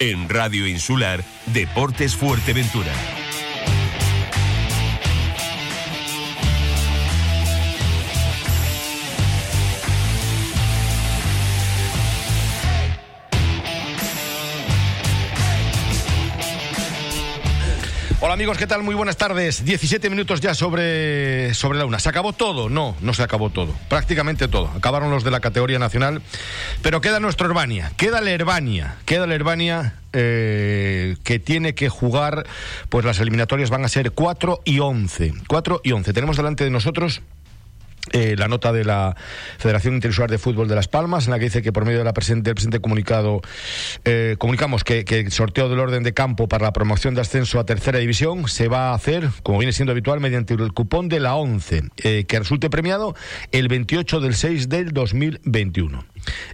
En Radio Insular, Deportes Fuerteventura. Amigos, ¿qué tal? Muy buenas tardes. 17 minutos ya sobre, sobre la una. ¿Se acabó todo? No, no se acabó todo. Prácticamente todo. Acabaron los de la categoría nacional. Pero queda nuestro Herbania. Queda la Herbania. Queda la Herbania eh, que tiene que jugar. Pues las eliminatorias van a ser 4 y 11. 4 y 11. Tenemos delante de nosotros eh, la nota de la Federación Interinsular de Fútbol de Las Palmas, en la que dice que por medio de presente, del presente comunicado eh, comunicamos que, que, el sorteo del orden de campo para la promoción de ascenso a tercera división se va a hacer, como viene siendo habitual, mediante el cupón de la 11, eh, que resulte premiado el 28 del 6 del 2021.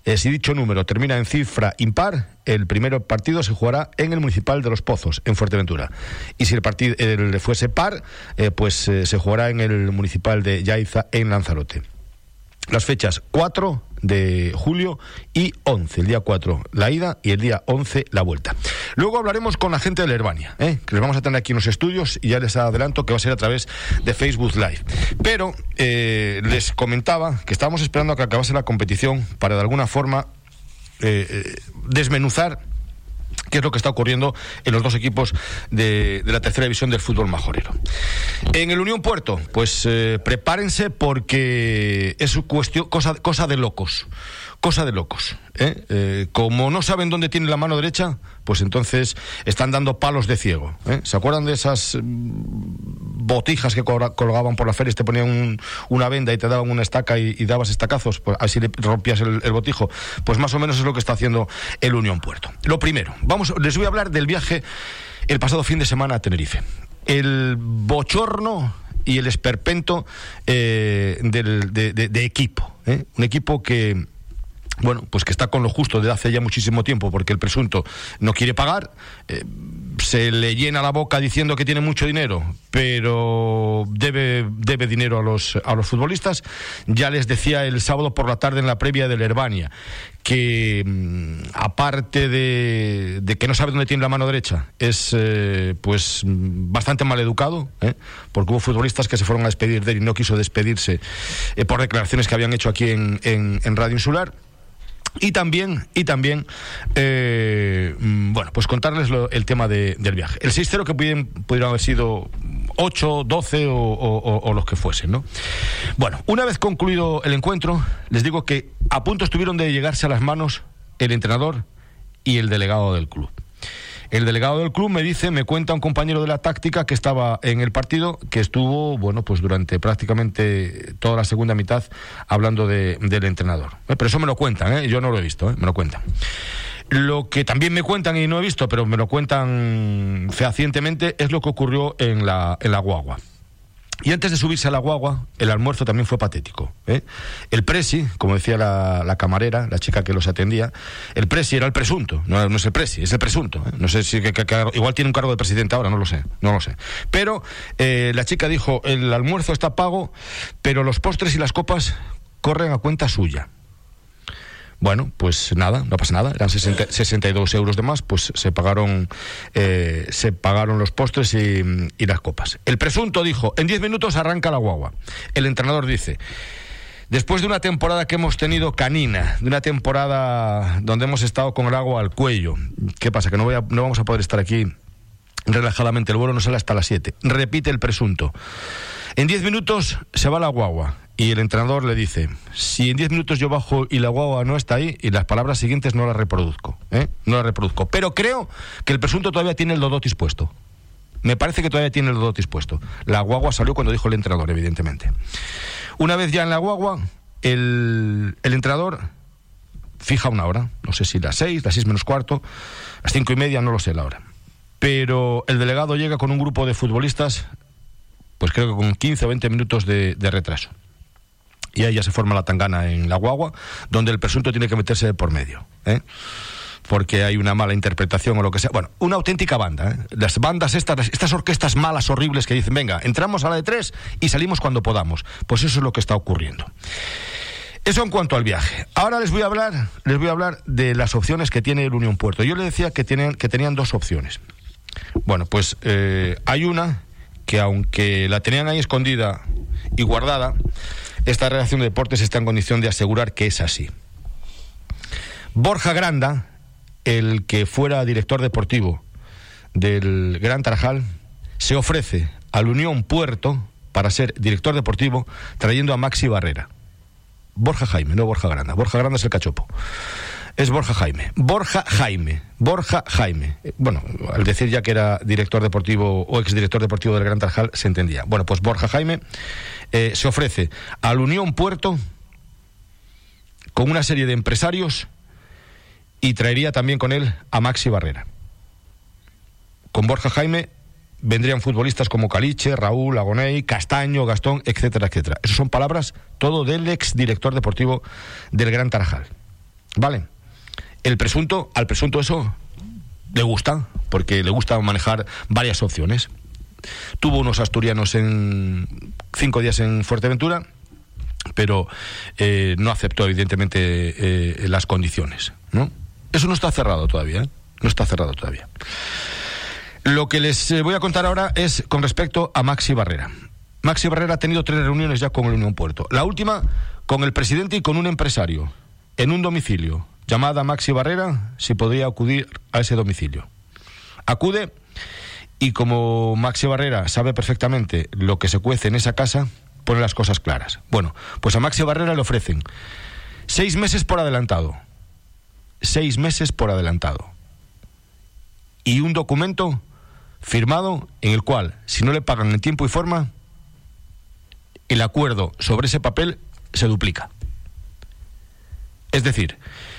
Eh, si dicho número termina en cifra impar, el primer partido se jugará en el Municipal de Los Pozos, en Fuerteventura. Y si el partido fuese par, eh, pues eh, se jugará en el Municipal de Yaiza, en Lanzarote. Las fechas 4 de julio y 11, el día 4 la ida y el día 11 la vuelta. Luego hablaremos con la gente de la Herbania, ¿eh? que les vamos a tener aquí en los estudios y ya les adelanto que va a ser a través de Facebook Live. Pero eh, les comentaba que estábamos esperando a que acabase la competición para de alguna forma eh, eh desmenuzar qué es lo que está ocurriendo en los dos equipos de, de la tercera división del fútbol majorero. En el Unión Puerto, pues eh, prepárense porque es cuestión, cosa, cosa de locos cosa de locos. ¿eh? Eh, como no saben dónde tiene la mano derecha, pues entonces están dando palos de ciego. ¿eh? ¿Se acuerdan de esas mm, botijas que colgaban por la feria y te ponían un, una venda y te daban una estaca y, y dabas estacazos? Pues así le rompías el, el, botijo. Pues más o menos es lo que está haciendo el Unión Puerto. Lo primero, vamos, les voy a hablar del viaje el pasado fin de semana a Tenerife. El bochorno y el esperpento eh, del, de, equipo. ¿eh? Un equipo que bueno, pues que está con lo justo desde hace ya muchísimo tiempo porque el presunto no quiere pagar, eh, se le llena la boca diciendo que tiene mucho dinero, pero debe, debe dinero a los, a los futbolistas. Ya les decía el sábado por la tarde en la previa del Herbania que mmm, aparte de, de, que no sabe dónde tiene la mano derecha, es eh, pues bastante mal educado, ¿eh? porque hubo futbolistas que se fueron a despedir de él y no quiso despedirse eh, por declaraciones que habían hecho aquí en, en Radio Insular. Y también, y también eh, bueno, pues contarles lo, el tema de, del viaje. El 6-0 que pudieran, pudieran haber sido 8, 12 o, o, o, los que fuesen, ¿no? Bueno, una vez concluido el encuentro, les digo que a punto estuvieron de llegarse a las manos el entrenador y el delegado del club. El delegado del club me dice, me cuenta un compañero de la táctica que estaba en el partido, que estuvo, bueno, pues durante prácticamente toda la segunda mitad hablando de, del entrenador. Eh, pero eso me lo cuentan, ¿eh? yo no lo he visto, ¿eh? me lo cuentan. Lo que también me cuentan y no he visto, pero me lo cuentan fehacientemente, es lo que ocurrió en la, en la guagua. Y antes de subirse a la guagua, el almuerzo también fue patético. ¿eh? El presi, como decía la, camarera, la chica que los atendía, el presi era el presunto, no, es el presi, es el presunto. No sé si igual tiene un cargo de presidente ahora, no lo sé, no lo sé. Pero eh, la chica dijo, el almuerzo está pago, pero los postres y las copas corren a cuenta suya. Bueno, pues nada, no pasa nada, eran 60, 62 euros de más, pues se pagaron, eh, se pagaron los postres y, y, las copas. El presunto dijo, en 10 minutos arranca la guagua. El entrenador dice, después de una temporada que hemos tenido canina, de una temporada donde hemos estado con el agua al cuello, ¿qué pasa? Que no, voy a, no vamos a poder estar aquí relajadamente, el vuelo no sale hasta las 7. Repite el presunto. En 10 minutos se va la guagua y el entrenador le dice, si en 10 minutos yo bajo y la guagua no está ahí, y las palabras siguientes no las reproduzco, ¿eh? no las reproduzco. Pero creo que el presunto todavía tiene el dodotis puesto. Me parece que todavía tiene el dodotis puesto. La guagua salió cuando dijo el entrenador, evidentemente. Una vez ya en la guagua, el, el entrenador fija una hora, no sé si las 6, las 6 menos cuarto, las 5 y media, no lo sé la hora. Pero el delegado llega con un grupo de futbolistas, pues creo que con 15 o 20 minutos de retraso y ahí ya se forma la tangana en la guagua, donde el presunto tiene que meterse por medio. ¿eh? porque hay una mala interpretación o lo que sea. Bueno, una auténtica banda. ¿eh? Las bandas estas, estas orquestas malas, horribles que dicen, venga, entramos a la de tres y salimos cuando podamos. Pues eso es lo que está ocurriendo. Eso en cuanto al viaje. Ahora les voy a hablar, les voy a hablar de las opciones que tiene el Unión Puerto. Yo le decía que tenían, que tenían dos opciones. Bueno, pues eh, hay una que aunque la tenían ahí escondida y guardada, esta redacción de deportes está en condición de asegurar que es así. Borja Granda, el que fuera director deportivo del Gran Tarajal, se ofrece al Unión Puerto para ser director deportivo trayendo a Maxi Barrera. Borja Jaime, no Borja Granda. Borja Granda es el cachopo. Es Borja Jaime. Borja Jaime. Borja Jaime. Bueno, al decir ya que era director deportivo o exdirector deportivo del Gran Tarjal, se entendía. Bueno, pues Borja Jaime eh, se ofrece al Unión Puerto con una serie de empresarios y traería también con él a Maxi Barrera. Con Borja Jaime vendrían futbolistas como Caliche, Raúl, Agoney, Castaño, Gastón, etcétera, etcétera. Esas son palabras todo del ex director deportivo del Gran Tarajal. ¿Vale? El presunto, al presunto eso le gusta, porque le gusta manejar varias opciones. Tuvo unos asturianos en cinco días en Fuerteventura, pero eh, no aceptó evidentemente eh, las condiciones. ¿no? Eso no está cerrado todavía, ¿eh? no está cerrado todavía. Lo que les eh, voy a contar ahora es con respecto a Maxi Barrera. Maxi Barrera ha tenido tres reuniones ya con el Unión Puerto. La última con el presidente y con un empresario en un domicilio. Llamada Maxi Barrera si podría acudir a ese domicilio. Acude y como Maxi Barrera sabe perfectamente lo que se cuece en esa casa, pone las cosas claras. Bueno, pues a Maxi Barrera le ofrecen seis meses por adelantado. Seis meses por adelantado. Y un documento firmado en el cual, si no le pagan en tiempo y forma, el acuerdo sobre ese papel se duplica. Es decir,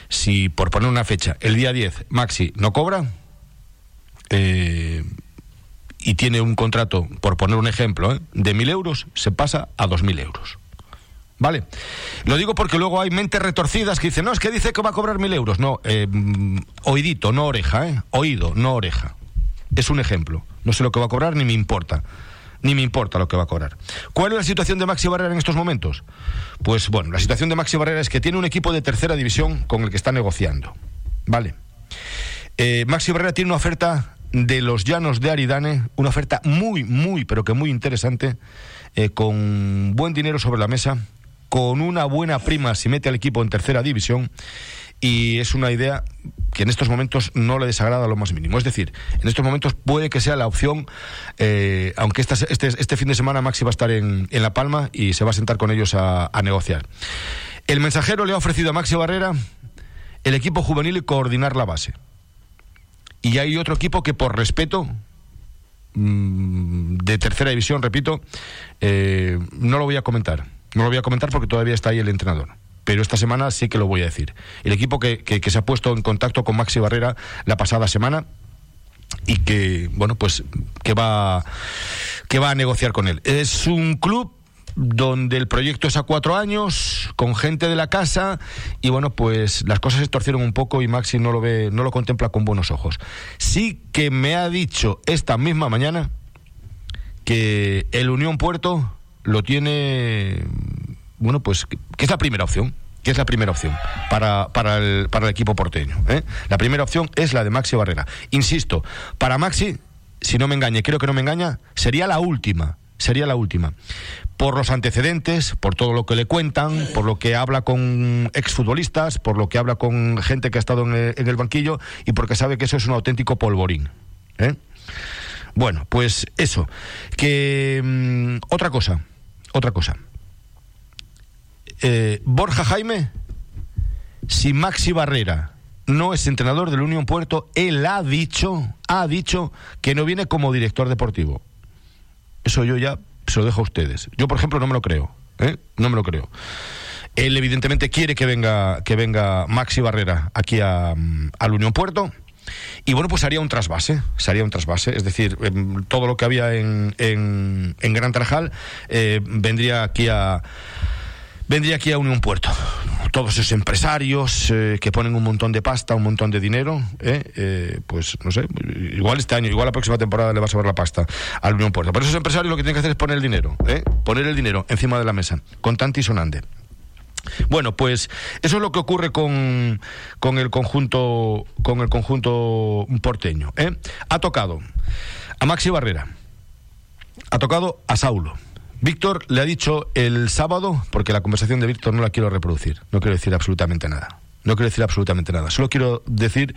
si por poner una fecha, el día 10 Maxi no cobra eh, y tiene un contrato, por poner un ejemplo, eh, de mil euros, se pasa a dos mil euros. ¿Vale? Lo digo porque luego hay mentes retorcidas que dicen, no, es que dice que va a cobrar mil euros. No, eh, no oreja, ¿eh? Oído, no oreja. Es un ejemplo. No sé lo que va a cobrar ni me importa. Ni me importa lo que va a cobrar. ¿Cuál es la situación de Maxi Barrera en estos momentos? Pues bueno, la situación de Maxi Barrera es que tiene un equipo de tercera división con el que está negociando. ¿Vale? Eh, Maxi Barrera tiene una oferta de los Llanos de Aridane, una oferta muy, muy, pero que muy interesante, eh, con buen dinero sobre la mesa, con una buena prima si mete al equipo en tercera división y es una idea que en estos momentos no le desagrada lo más mínimo. Es decir, en estos momentos puede que sea la opción, eh, aunque este, este, fin de semana Maxi va a estar en, La Palma y se va a sentar con ellos a, negociar. El mensajero le ha ofrecido a Maxi Barrera el equipo juvenil y coordinar la base. Y hay otro equipo que por respeto mm, de tercera división, repito, eh, no lo voy a comentar. No lo voy a comentar porque todavía está ahí el entrenador pero esta semana sí que lo voy a decir. El equipo que, que, se ha puesto en contacto con Maxi Barrera la pasada semana y que, bueno, pues que va, que va a negociar con él. Es un club donde el proyecto es a cuatro años, con gente de la casa, y bueno, pues las cosas se torcieron un poco y Maxi no lo ve, no lo contempla con buenos ojos. Sí que me ha dicho esta misma mañana que el Unión Puerto lo tiene bueno, pues que es la primera opción que es la primera opción para, para, el, para el equipo porteño. ¿eh? La primera opción es la de Maxi Barrera. Insisto, para Maxi, si no me engañe, creo que no me engaña, sería la última, sería la última. Por los antecedentes, por todo lo que le cuentan, por lo que habla con exfutbolistas, por lo que habla con gente que ha estado en el, banquillo y porque sabe que eso es un auténtico polvorín. ¿eh? Bueno, pues eso. Que mm, otra cosa, otra cosa. Eh, Borja Jaime, si Maxi Barrera no es entrenador del Unión Puerto, él ha dicho, ha dicho que no viene como director deportivo. Eso yo ya se lo dejo a ustedes. Yo, por ejemplo, no me lo creo. ¿eh? No me lo creo. Él evidentemente quiere que venga, que venga Maxi Barrera aquí a, al Unión Puerto. Y bueno, pues haría un trasvase, se haría un trasvase, es decir, em, todo lo que había en, en, Gran Tarajal eh, vendría aquí a, vendría aquí a Unión Puerto. Todos esos empresarios eh, que ponen un montón de pasta, un montón de dinero, eh, eh, pues no sé, igual este año, igual la próxima temporada le vas a ver la pasta al Unión Puerto. Pero esos empresarios lo que tienen que hacer es poner el dinero, poner el dinero encima de la mesa, con y sonante. Bueno, pues eso es lo que ocurre con, con el conjunto con el conjunto porteño. ¿eh? Ha tocado a Maxi Barrera, ha tocado a Saulo. Víctor le ha dicho el sábado, porque la conversación de Víctor no la quiero reproducir, no quiero decir absolutamente nada. No quiero decir absolutamente nada. Solo quiero decir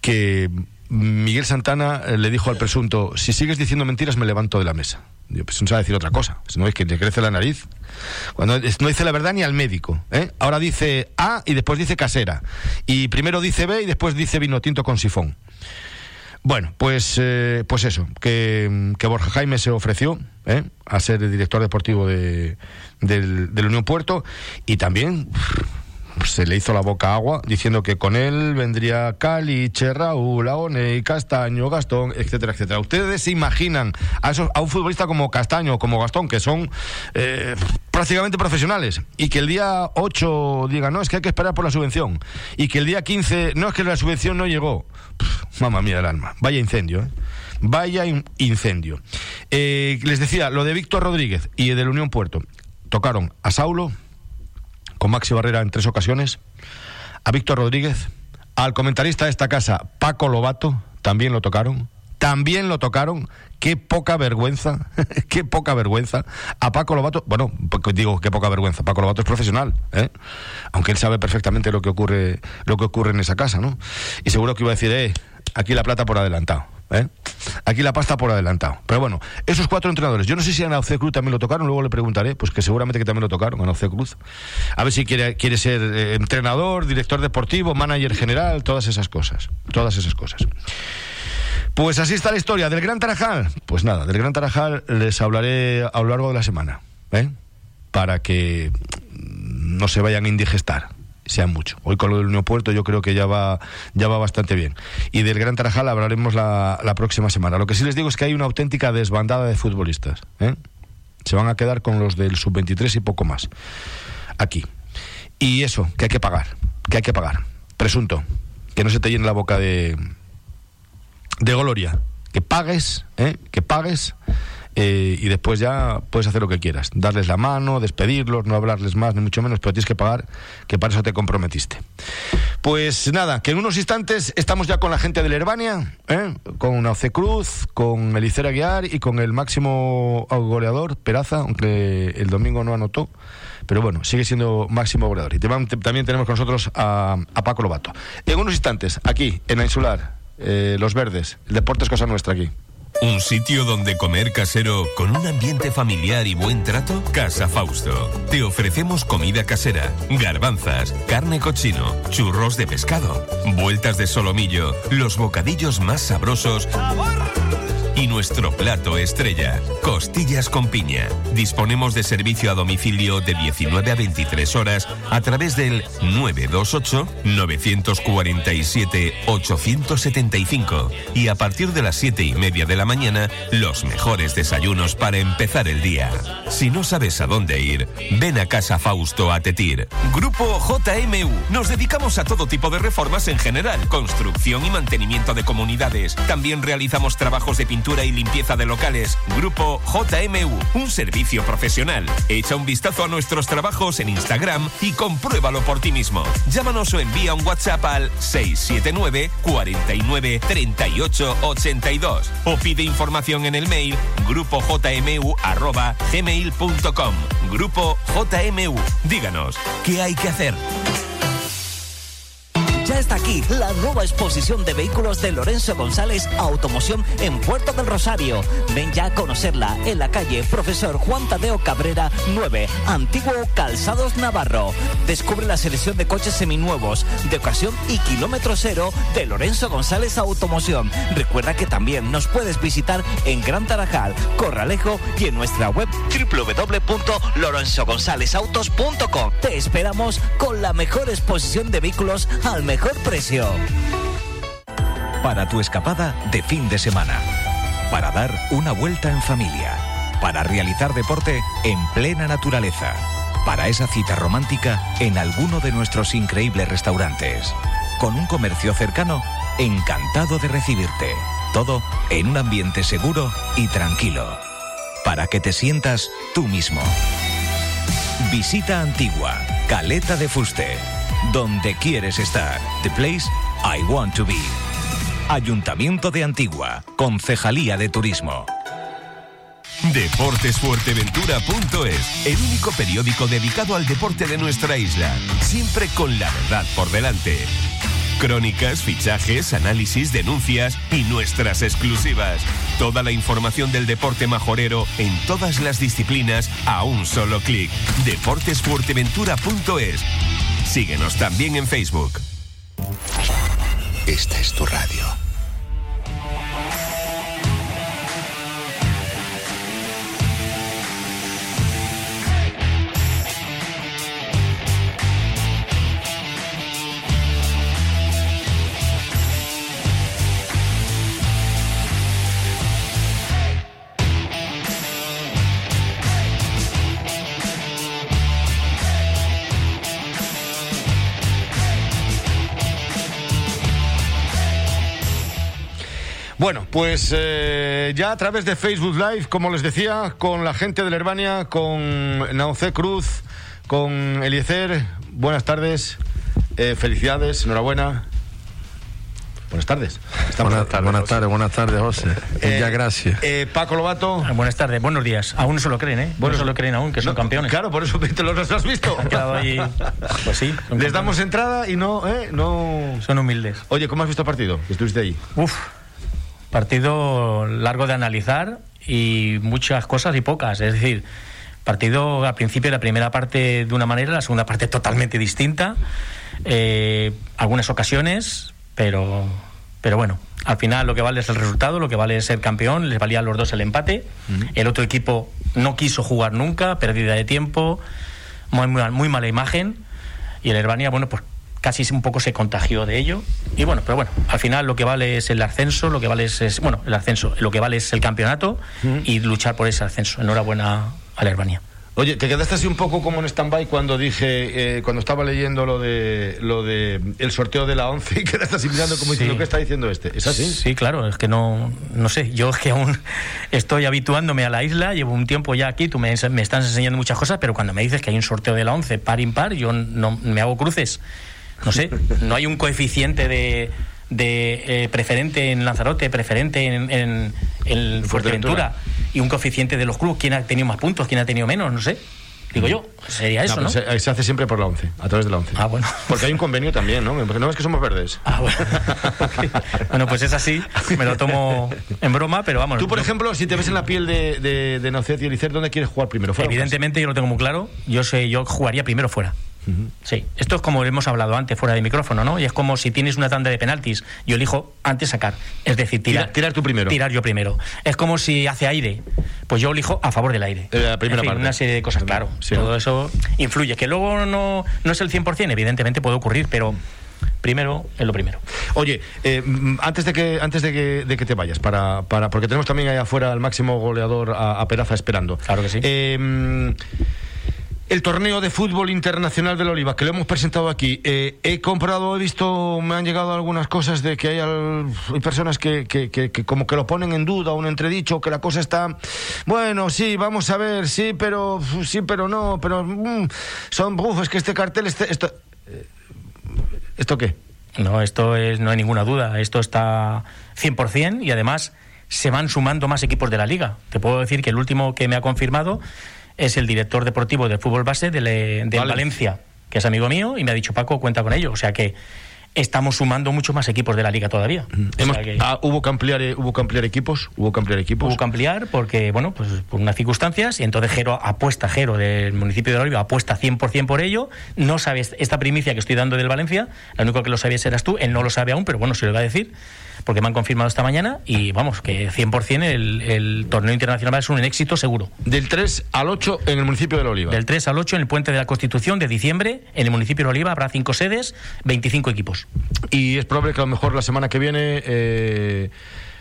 que Miguel Santana eh, le dijo al presunto, si sigues diciendo mentiras me levanto de la mesa. Digo, pues no sabe decir otra cosa. Si no es que te crece la nariz. Cuando no dice la verdad ni al médico. ¿eh? Ahora dice A y después dice casera. Y primero dice B y después dice vino tinto con sifón. Bueno, pues, eh, pues eso, que, Borja Jaime se ofreció ¿eh? a ser el director deportivo de, del, del Unión Puerto y también se le hizo la boca agua diciendo que con él vendría Cali, Raúl, Aone, Castaño, Gastón, etcétera, etcétera. ¿Ustedes se imaginan a, a un futbolista como Castaño, como Gastón, que son eh, prácticamente profesionales, y que el día 8 digan, no, es que hay que esperar por la subvención, y que el día 15, no, es que la subvención no llegó? mamá mía del alma, vaya incendio, ¿eh? Vaya incendio. Eh, les decía, lo de Víctor Rodríguez y del Unión Puerto. Tocaron a Saulo, con Maxi Barrera en tres ocasiones, a Víctor Rodríguez, al comentarista de esta casa, Paco Lobato, también lo tocaron, también lo tocaron, qué poca vergüenza, qué poca vergüenza. A Paco Lobato, bueno, digo qué poca vergüenza, Paco Lobato es profesional, ¿eh? aunque él sabe perfectamente lo que ocurre, lo que ocurre en esa casa, ¿no? Y seguro que iba a decir, eh, aquí la plata por adelantado. ¿Eh? Aquí la pasta por adelantado. Pero bueno, esos cuatro entrenadores, yo no sé si a Nauce Cruz también lo tocaron, luego le preguntaré, pues que seguramente que también lo tocaron a Cruz. A ver si quiere, quiere ser eh, entrenador, director deportivo, manager general, todas esas cosas. Todas esas cosas. Pues así está la historia del Gran Tarajal. Pues nada, del Gran Tarajal les hablaré a lo largo de la semana, ¿eh? para que no se vayan a indigestar sea mucho. Hoy con lo del Puerto yo creo que ya va, ya va bastante bien. Y del Gran Tarajal hablaremos la, la próxima semana. Lo que sí les digo es que hay una auténtica desbandada de futbolistas. ¿eh? Se van a quedar con los del sub-23 y poco más. Aquí. Y eso, que hay que pagar. Que hay que pagar. Presunto. Que no se te llene la boca de, de gloria. Que pagues, ¿eh? que pagues eh, y después ya puedes hacer lo que quieras, darles la mano, despedirlos, no hablarles más ni mucho menos, pero tienes que pagar, que para eso te comprometiste. Pues nada, que en unos instantes estamos ya con la gente del Herbania, ¿eh? con Nauce Cruz, con Elicera Aguiar y con el máximo goleador, Peraza, aunque el domingo no anotó pero bueno, sigue siendo máximo goleador. Y también tenemos con nosotros a, Paco Lobato. En unos instantes, aquí, en la Insular, eh, Los Verdes, el deporte es cosa nuestra aquí. ¿Un sitio donde comer casero con un ambiente familiar y buen trato? Casa Fausto. Te ofrecemos comida casera, garbanzas, carne cochino, churros de pescado, vueltas de solomillo, los bocadillos más sabrosos y nuestro plato estrella, costillas con piña. Disponemos de servicio a domicilio de 19 a 23 horas a través del 928-947-875 y a partir de las 7 y media de la mañana, los mejores desayunos para empezar el día. Si no sabes a dónde ir, ven a Casa Fausto a Tetir. Grupo JMU. Nos dedicamos a todo tipo de reformas en general, construcción y mantenimiento de comunidades. También realizamos trabajos de pintura y limpieza de locales. Grupo JMU, un servicio profesional. Echa un vistazo a nuestros trabajos en Instagram y compruébalo por ti mismo. Llámanos o envía un WhatsApp al 679 49 38 82 o pide información en el mail grupojmu@gmail.com. Grupo JMU. Díganos, ¿qué hay que hacer? Ya está aquí la nueva exposición de vehículos de Lorenzo González Automoción en Puerto del Rosario. Ven ya a conocerla en la calle Profesor Juan Tadeo Cabrera 9, Antiguo Calzados Navarro. Descubre la selección de coches seminuevos, de ocasión y kilómetro cero de Lorenzo González Automoción. Recuerda que también nos puedes visitar en Gran Tarajal, Corralejo y en nuestra web www.lorenzogonzalezautos.com. Te esperamos con la mejor exposición de vehículos al mejor mejor precio. Para tu escapada de fin de semana. Para dar una vuelta en familia. Para realizar deporte en plena naturaleza. Para esa cita romántica en alguno de nuestros increíbles restaurantes. Con un comercio cercano, encantado de recibirte. Todo en un ambiente seguro y tranquilo. Para que te sientas tú mismo. Visita Antigua Caleta de Fuste. Donde quieres estar. The place I want to be. Ayuntamiento de Antigua. Concejalía de Turismo. Deportesfuerteventura.es, el único periódico dedicado al deporte de nuestra isla, siempre con la verdad por delante. Crónicas, fichajes, análisis, denuncias y nuestras exclusivas. Toda la información del deporte majorero en todas las disciplinas a un solo clic. Deportesfuerteventura.es. Síguenos también en Facebook. Esta es tu radio. Bueno, pues eh, ya a través de Facebook Live, como les decía, con la gente de Lervania, con Nauce Cruz, con Eliezer. Buenas tardes, eh, felicidades, enhorabuena. Buenas tardes. Estamos Buenas, en tarde, buenas tardes, buenas tardes, José. Eh, Muchas gracias. eh, Paco Lobato. Ah, Buenas tardes, buenos días. Aún no se lo creen, ¿eh? Bueno, no se lo creen aún, que son no, campeones. Claro, por eso te los has visto. Han quedado ahí. Pues sí. Les campeones. damos entrada y no, ¿eh? No. Son humildes. Oye, ¿cómo has visto el partido? Que Estuviste ahí. Uf, partido largo de analizar y muchas cosas y pocas. Es decir, partido al principio, la primera parte de una manera, la segunda parte totalmente distinta. Eh, algunas ocasiones, pero, pero bueno, al final lo que vale es el resultado, lo que vale es ser campeón. Les valía a los dos el empate. El otro equipo no quiso jugar nunca, pérdida de tiempo, muy, muy, muy mala imagen. Y el Herbania, bueno, pues casi un poco se contagió de ello. Y bueno, pero bueno, al final lo que vale es el ascenso, lo que vale es, es- bueno, el ascenso, lo que vale es el campeonato y luchar por ese ascenso. Enhorabuena a la Herbania. Oye, te quedaste así un poco como en stand-by cuando dije, eh, cuando estaba leyendo lo de lo de el sorteo de la 11 y quedaste así mirando como Sí. diciendo, ¿qué está diciendo este? ¿Es así? Sí, claro, es que no, no sé, yo es que aún estoy habituándome a la isla, llevo un tiempo ya aquí, tú me, me estás enseñando muchas cosas, pero cuando me dices que hay un sorteo de la 11 par impar, yo no me hago cruces. No sé, no hay un coeficiente de, de eh, preferente en Lanzarote, preferente en, en, en Fuerteventura y un coeficiente de los clubes, quién ha tenido más puntos, quién ha tenido menos, no sé. Digo yo, sería eso, ¿no? pero Se, se hace siempre por la 11, a través de la 11. Ah, bueno. Porque hay un convenio también, ¿no? Porque no es que somos verdes. Ah, bueno. bueno, pues es así, me lo tomo en broma, pero vamos. Tú, por ejemplo, si te ves en la piel de, de, de Naucet y Elicer, ¿dónde quieres jugar primero? ¿Fuera Evidentemente yo lo tengo muy claro. Yo sé, yo jugaría primero fuera. Sí, esto es como hemos hablado antes fuera de micrófono, ¿no? Y es como si tienes una tanda de penaltis, yo elijo antes sacar, es decir, tirar. Tira- tirar tú primero. Tirar yo primero. Es como si hace aire, pues yo elijo a favor del aire. Eh, la primera En fin, parte. Una serie de cosas, claro. Sí. Todo eso influye. Que luego no, no es el 100%, evidentemente puede ocurrir, pero primero es lo primero. Oye, eh, mm, antes de que antes de que, de que te vayas, para, para porque tenemos también ahí afuera al máximo goleador a, a Peraza esperando. Claro que sí. Eh, mm, el torneo de fútbol internacional del Oliva, que lo hemos presentado aquí, eh, he comprado, he visto, me han llegado algunas cosas de que hay, al- hay personas que como que lo ponen en duda, un entredicho, que la cosa está, bueno, sí, vamos a ver, sí, pero sí, pero no, pero mm, son, uf, es que este cartel, este, esto, eh, ¿esto qué? No, esto es, no hay ninguna duda. Esto está 100% y además se van sumando más equipos de la liga. Te puedo decir que el último que me ha confirmado es el director deportivo del fútbol base del, del Vale. Valencia, que es amigo mío y me ha dicho Paco, cuenta con ello. O sea que estamos sumando muchos más equipos de la liga todavía. O sea Hemos- que- ah, hubo que ampliar eh, hubo que ampliar equipos hubo que ampliar equipos Hubo que ampliar porque, bueno, pues por unas circunstancias, y entonces Jero apuesta, Jero del municipio de Oliva apuesta 100% por ello. No sabes esta primicia que estoy dando del Valencia, lo único que lo sabías eras tú, él no lo sabe aún, pero bueno, se lo va a decir, porque me han confirmado esta mañana y vamos, que 100% el, el torneo internacional ser un éxito seguro. del 3 al 8 en el municipio de la Oliva Del 3 al 8 en el Puente de la Constitución de diciembre, en el municipio de Oliva habrá cinco sedes, 25 equipos. y es probable que a lo mejor la semana que viene eh,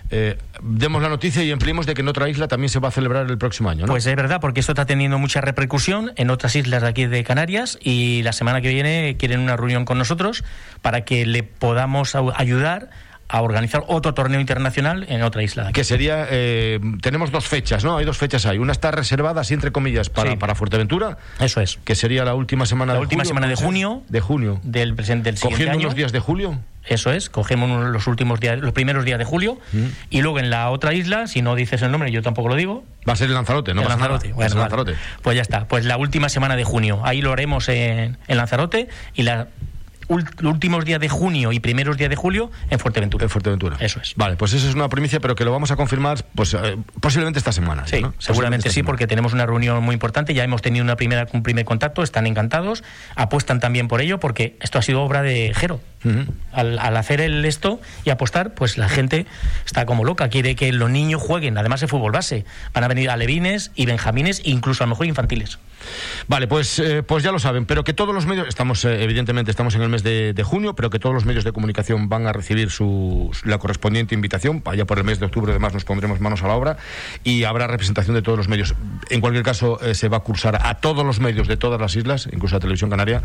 eh, demos la noticia y empleemos de que en otra isla también se va a celebrar el próximo año ¿no? Pues es verdad, porque esto está teniendo mucha repercusión en otras islas de aquí de Canarias y la semana que viene quieren una reunión con nosotros para que le podamos ayudar a organizar otro torneo internacional en otra isla. Que sería, eh, tenemos dos fechas, ¿no? Hay dos fechas ahí. Una está reservada, así entre comillas, para, para Fuerteventura. Eso es. Que sería la última semana la de última semana de junio. De junio. Del presente del Cogiendo año. unos días de julio. Eso es, cogemos los últimos días, los primeros días de julio Mm. y luego en la otra isla, si no dices el nombre, yo tampoco lo digo. Va a ser el Lanzarote, ¿no? el. Lanzarote. Vale. Pues ya está, pues la última semana de junio. Ahí lo haremos en, en Lanzarote y la últimos días de junio y primeros días de julio en Fuerteventura. En Fuerteventura. Eso es. Vale, pues eso es una primicia, pero que lo vamos a confirmar pues, eh, posiblemente esta semana. Sí, ¿no? seguramente sí, porque tenemos una reunión muy importante. Ya hemos tenido una primera, un primer contacto, están encantados, apuestan también por ello, porque esto ha sido obra de Jero. Al, al hacer el esto y apostar, pues la gente está como loca, quiere que los niños jueguen, además de fútbol base. Van a venir alevines y benjamines, incluso a lo mejor infantiles. Vale, pues, eh, pues ya lo saben, pero que todos los medios, estamos eh, evidentemente estamos en el mes de, de junio, pero que todos los medios de comunicación van a recibir su, la correspondiente invitación, allá por el mes de octubre además nos pondremos manos a la obra y habrá representación de todos los medios. En cualquier caso, eh, se va a cursar a todos los medios de todas las islas, incluso a Televisión Canaria,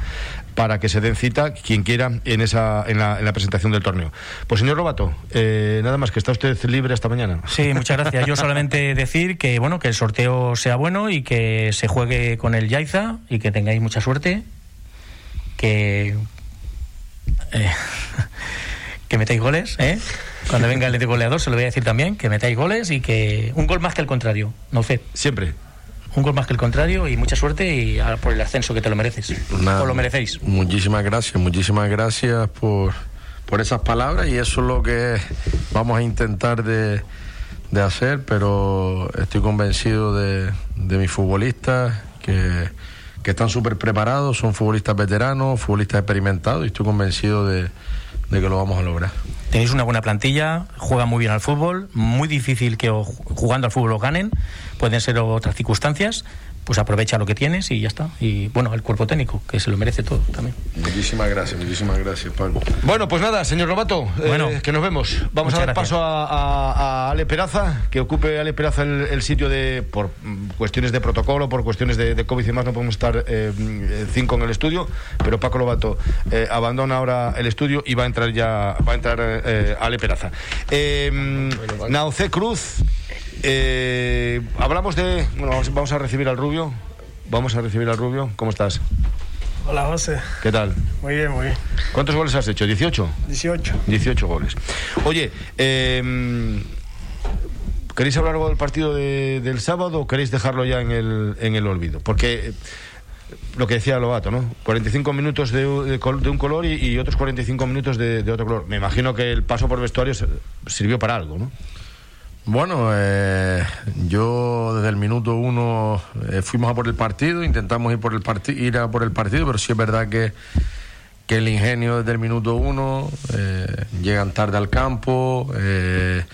para que se den cita quien quiera en, esa, en, la, en la presentación del torneo. Pues señor Robato, eh, nada más que está usted libre esta mañana. Sí, muchas gracias. Yo solamente decir que bueno, que el sorteo sea bueno y que se juegue con el Yaiza y que tengáis mucha suerte. Que eh, que metáis goles, ¿eh? Cuando venga el de goleador se lo voy a decir también, que metáis goles y que un gol más que el contrario, no sé, Siempre. un gol más que el contrario y mucha suerte y a- por el ascenso que te lo mereces. Nada. O lo merecéis. Muchísimas gracias, muchísimas gracias por, por esas palabras y eso es lo que vamos a intentar de, de hacer, pero estoy convencido de, de mis futbolistas que, están súper preparados, son futbolistas veteranos, futbolistas experimentados y estoy convencido de, que lo vamos a lograr. Tenéis una buena plantilla, juegan muy bien al fútbol, muy difícil que jugando al fútbol os ganen, pueden ser otras circunstancias, pues aprovecha lo que tienes y ya está. Y bueno, el cuerpo técnico, que se lo merece todo también. Muchísimas gracias, muchísimas gracias, Paco. Bueno, pues nada, señor Robato, eh, Bueno. que nos vemos. Vamos a dar gracias. paso a, a- a Ale Peraza, que ocupe Ale Peraza el, el sitio de, por cuestiones de protocolo, por cuestiones de, de COVID y demás, no podemos estar eh, eh, cinco en el estudio, pero Paco Lobato eh, abandona ahora el estudio y va a entrar ya, va a entrar eh, eh, Ale Peraza. Eh, Nauce Cruz, eh, hablamos de, bueno, vamos, vamos a recibir al Rubio, vamos a recibir al Rubio, ¿cómo estás? Hola José, ¿Qué tal? muy bien, muy bien. ¿Cuántos goles has hecho? ¿18? 18. 18 goles. Oye, eh, ¿queréis hablar algo del partido de- del sábado o queréis dejarlo ya en el, en el olvido? Porque eh, lo que decía Lobato, ¿no? 45 minutos de, de de un color y, y otros 45 minutos de, de otro color. Me imagino que el paso por vestuario se- sirvió para algo, ¿no? Bueno, eh, yo desde el minuto uno eh, fuimos a por el partido, intentamos ir por el parti- ir a por el partido, pero sí es verdad que, que el ingenio desde el minuto uno eh, llegan tarde al campo, eh,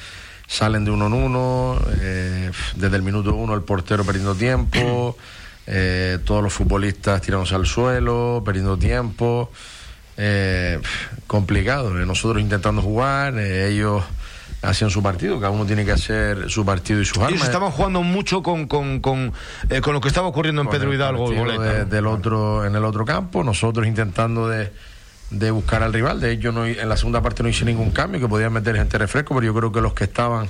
salen de uno en uno, eh, desde el minuto uno el portero perdiendo tiempo, todos los futbolistas tirándose al suelo, perdiendo tiempo, complicado. Nosotros intentando jugar, ellos hacían su partido, cada uno tiene que hacer su partido y sus armas. Ellos estaban jugando mucho con, con, con, eh, con lo que estaba ocurriendo en Pedro el Hidalgo Goleta, de- ¿no? del otro, en el otro campo, nosotros intentando de, de buscar al rival. De hecho, no, en la segunda parte no hice ningún cambio, que podían meter gente refresco, pero yo creo que los que estaban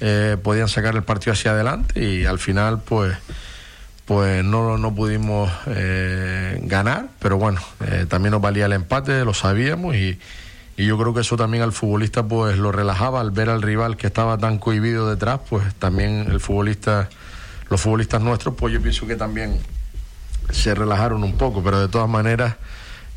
eh, podían sacar el partido hacia adelante y al final, pues pues no, no pudimos eh, ganar, pero bueno, eh, también nos valía el empate, lo sabíamos y, y yo creo que eso también al futbolista pues lo relajaba al ver al rival que estaba tan cohibido detrás, pues también el futbolista, los futbolistas nuestros, pues yo pienso que también se relajaron un poco, pero de todas maneras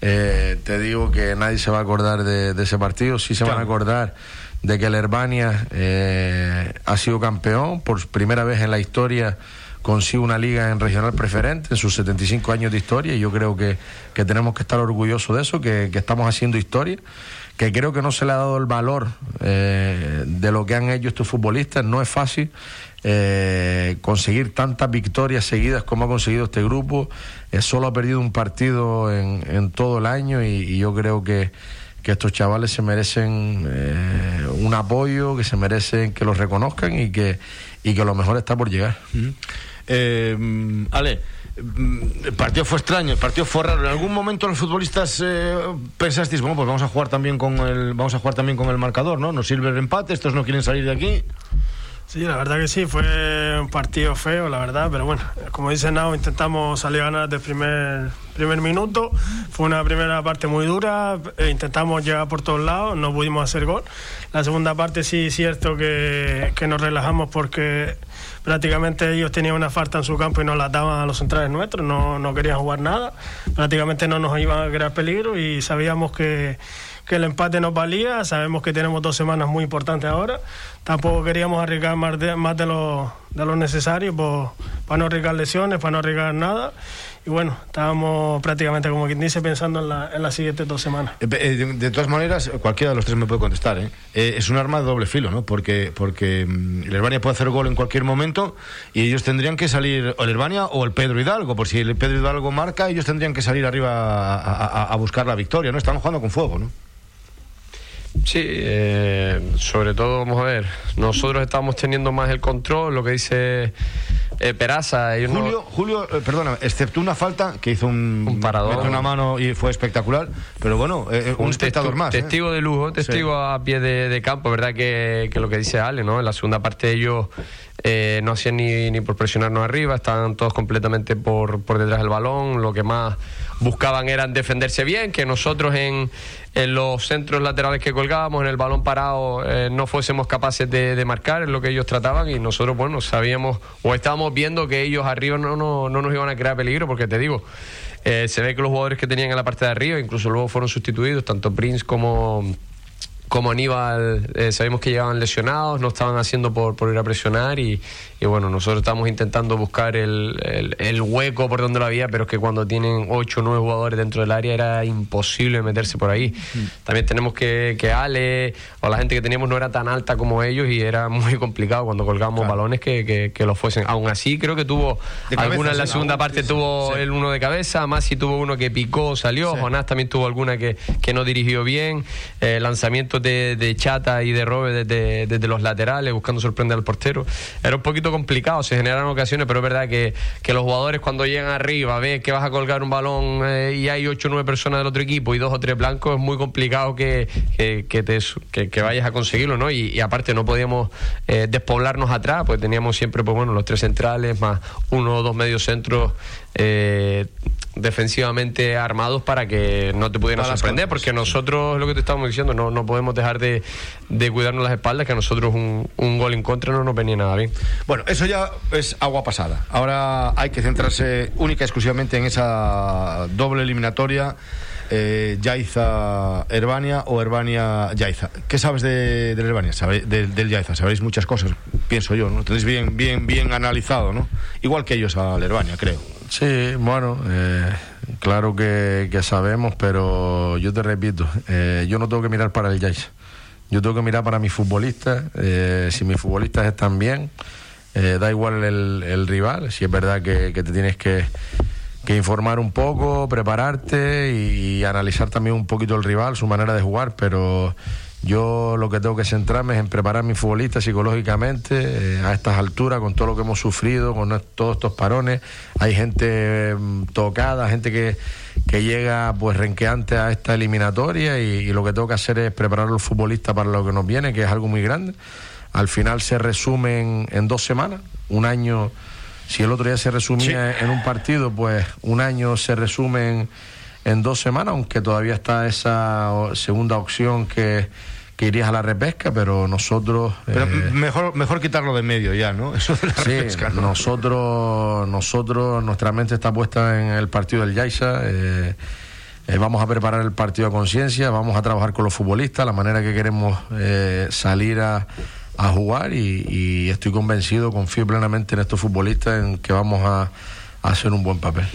eh, te digo que nadie se va a acordar de, de ese partido, sí se van a acordar de que el Herbania eh, ha sido campeón por primera vez en la historia consigue una liga en regional preferente en sus 75 años de historia. Y yo creo que, que tenemos que estar orgullosos de eso, que, que estamos haciendo historia, que creo que no se le ha dado el valor eh, de lo que han hecho estos futbolistas, no es fácil eh, conseguir tantas victorias seguidas como ha conseguido este grupo, Eh, solo ha perdido un partido en, todo el año y, yo creo que, que estos chavales se merecen eh, un apoyo, que se merecen que los reconozcan y que, y que lo mejor está por llegar. Eh, Ale, mm, el partido fue extraño, el partido fue raro. En algún momento los futbolistas eh, pensasteis, bueno, pues vamos a jugar también con el, vamos a jugar también con el marcador, ¿no? Nos sirve el empate, estos no quieren salir de aquí. Sí, la verdad que sí, fue un partido feo, la verdad, pero bueno, como dice Nao, intentamos salir a ganar desde el primer, primer minuto. Fue una primera parte muy dura, e intentamos llegar por todos lados, no pudimos hacer gol. La segunda parte sí es cierto que, que nos relajamos porque prácticamente ellos tenían una falta en su campo y nos la daban a los centrales nuestros, no, no querían jugar nada, prácticamente no nos iban a crear peligro y sabíamos que que el empate nos valía. Sabemos que tenemos dos semanas muy importantes ahora. Tampoco queríamos arriesgar más de, más de, lo, de lo necesario pues, para no arriesgar lesiones, para no arriesgar nada. Y bueno, estábamos prácticamente, como quien dice, pensando en, la, en las siguientes dos semanas. Eh, eh, de, todas maneras, cualquiera de los tres me puede contestar. ¿eh? Eh, es un arma de doble filo, ¿no? Porque, porque mm, el Herbania puede hacer gol en cualquier momento y ellos tendrían que salir, o el Herbania o el Pedro Hidalgo. Por si el Pedro Hidalgo marca, ellos tendrían que salir arriba a, a, a buscar la victoria, ¿no? Están jugando con fuego, ¿no? Sí, eh, sobre todo, vamos a ver, nosotros estamos teniendo más el control, lo que dice eh, Peraza. Julio, no... Julio eh, perdona, excepto una falta que hizo un, un parador, una mano y fue espectacular, pero bueno, eh, un, un, espectador más. Testigo de lujo, testigo sí. a pie de, de, campo, verdad que, que, lo que dice Ale, ¿no? En la segunda parte ellos eh, no hacían ni, ni por presionarnos arriba, estaban todos completamente por, por detrás del balón, lo que más buscaban eran defenderse bien, que nosotros en, en los centros laterales que colgábamos, en el balón parado, eh, no fuésemos capaces de, de, marcar, es lo que ellos trataban y nosotros, bueno, sabíamos o estábamos viendo que ellos arriba no, no, no nos iban a crear peligro, porque te digo, eh, se ve que los jugadores que tenían en la parte de arriba, incluso luego fueron sustituidos, tanto Prince como como Aníbal eh, sabemos que llegaban lesionados, no estaban haciendo por, por ir a presionar y, y, bueno, nosotros estamos intentando buscar el, el, el, hueco por donde lo había, pero es que cuando tienen 8 o 9 jugadores dentro del área era imposible meterse por ahí. Mm. También tenemos que, que Ale o la gente que teníamos no era tan alta como ellos y era muy complicado cuando colgábamos claro. balones que, que, que, los fuesen. Aún así creo que tuvo alguna en la segunda parte, tuvo sí. el uno de cabeza, Masi tuvo uno que picó, salió, sí. Jonás también tuvo alguna que, que no dirigió bien, eh, lanzamiento de, de, Chata y de Robe desde, desde, los laterales, buscando sorprender al portero. Era un poquito complicado, se generaron ocasiones, pero es verdad que, que los jugadores cuando llegan arriba, ves que vas a colgar un balón eh, y hay 8 o 9 personas del otro equipo y dos o tres blancos, es muy complicado que, que, te, que, vayas a conseguirlo, ¿no? Y, aparte no podíamos eh, despoblarnos atrás, pues teníamos siempre, pues bueno, los tres centrales más uno o dos medios centros eh, defensivamente armados para que no te pudieran sorprender, porque nosotros, lo que te estábamos diciendo, no, no podemos dejar de, de, cuidarnos las espaldas, que a nosotros un, un, gol en contra no nos venía nada bien. Bueno, eso ya es agua pasada. Ahora hay que centrarse única y exclusivamente en esa doble eliminatoria. Eh, Yaiza Herbania o Herbania Yaiza. ¿Qué sabes de, de Herbania? ¿Sabe, de, del Yaiza? Sabéis muchas cosas, pienso yo, ¿no? Tenéis bien, bien, bien analizado, ¿no? Igual que ellos a Herbania, creo. Sí, bueno, eh, claro que, sabemos, pero yo te repito, eh, yo no tengo que mirar para el Yaiza. Yo tengo que mirar para mis futbolistas. Eh, si mis futbolistas están bien, da igual el, el, rival. Si es verdad que, te tienes que informar un poco, prepararte y, analizar también un poquito el rival, su manera de jugar, pero yo lo que tengo que centrarme es en preparar a mi futbolista psicológicamente eh, a estas alturas, con todo lo que hemos sufrido, con todos estos parones. Hay gente eh, tocada, gente que, que llega pues renqueante a esta eliminatoria y, y, lo que tengo que hacer es preparar a los futbolistas para lo que nos viene, que es algo muy grande. Al final se resume en, en dos semanas, un año si el otro día se resumía sí. en un partido, pues un año se resume en, dos semanas, aunque todavía está esa segunda opción que, que irías a la repesca, pero nosotros... Pero eh, mejor, mejor quitarlo de medio ya, ¿no? Eso de la sí, repesca. ¿no? Nosotros, nosotros, nuestra mente está puesta en el partido del Yaiza. Eh, eh, vamos a preparar el partido a conciencia, vamos a trabajar con los futbolistas, la manera que queremos eh, salir a a jugar y, y, estoy convencido, confío plenamente en estos futbolistas en que vamos a, a hacer un buen papel.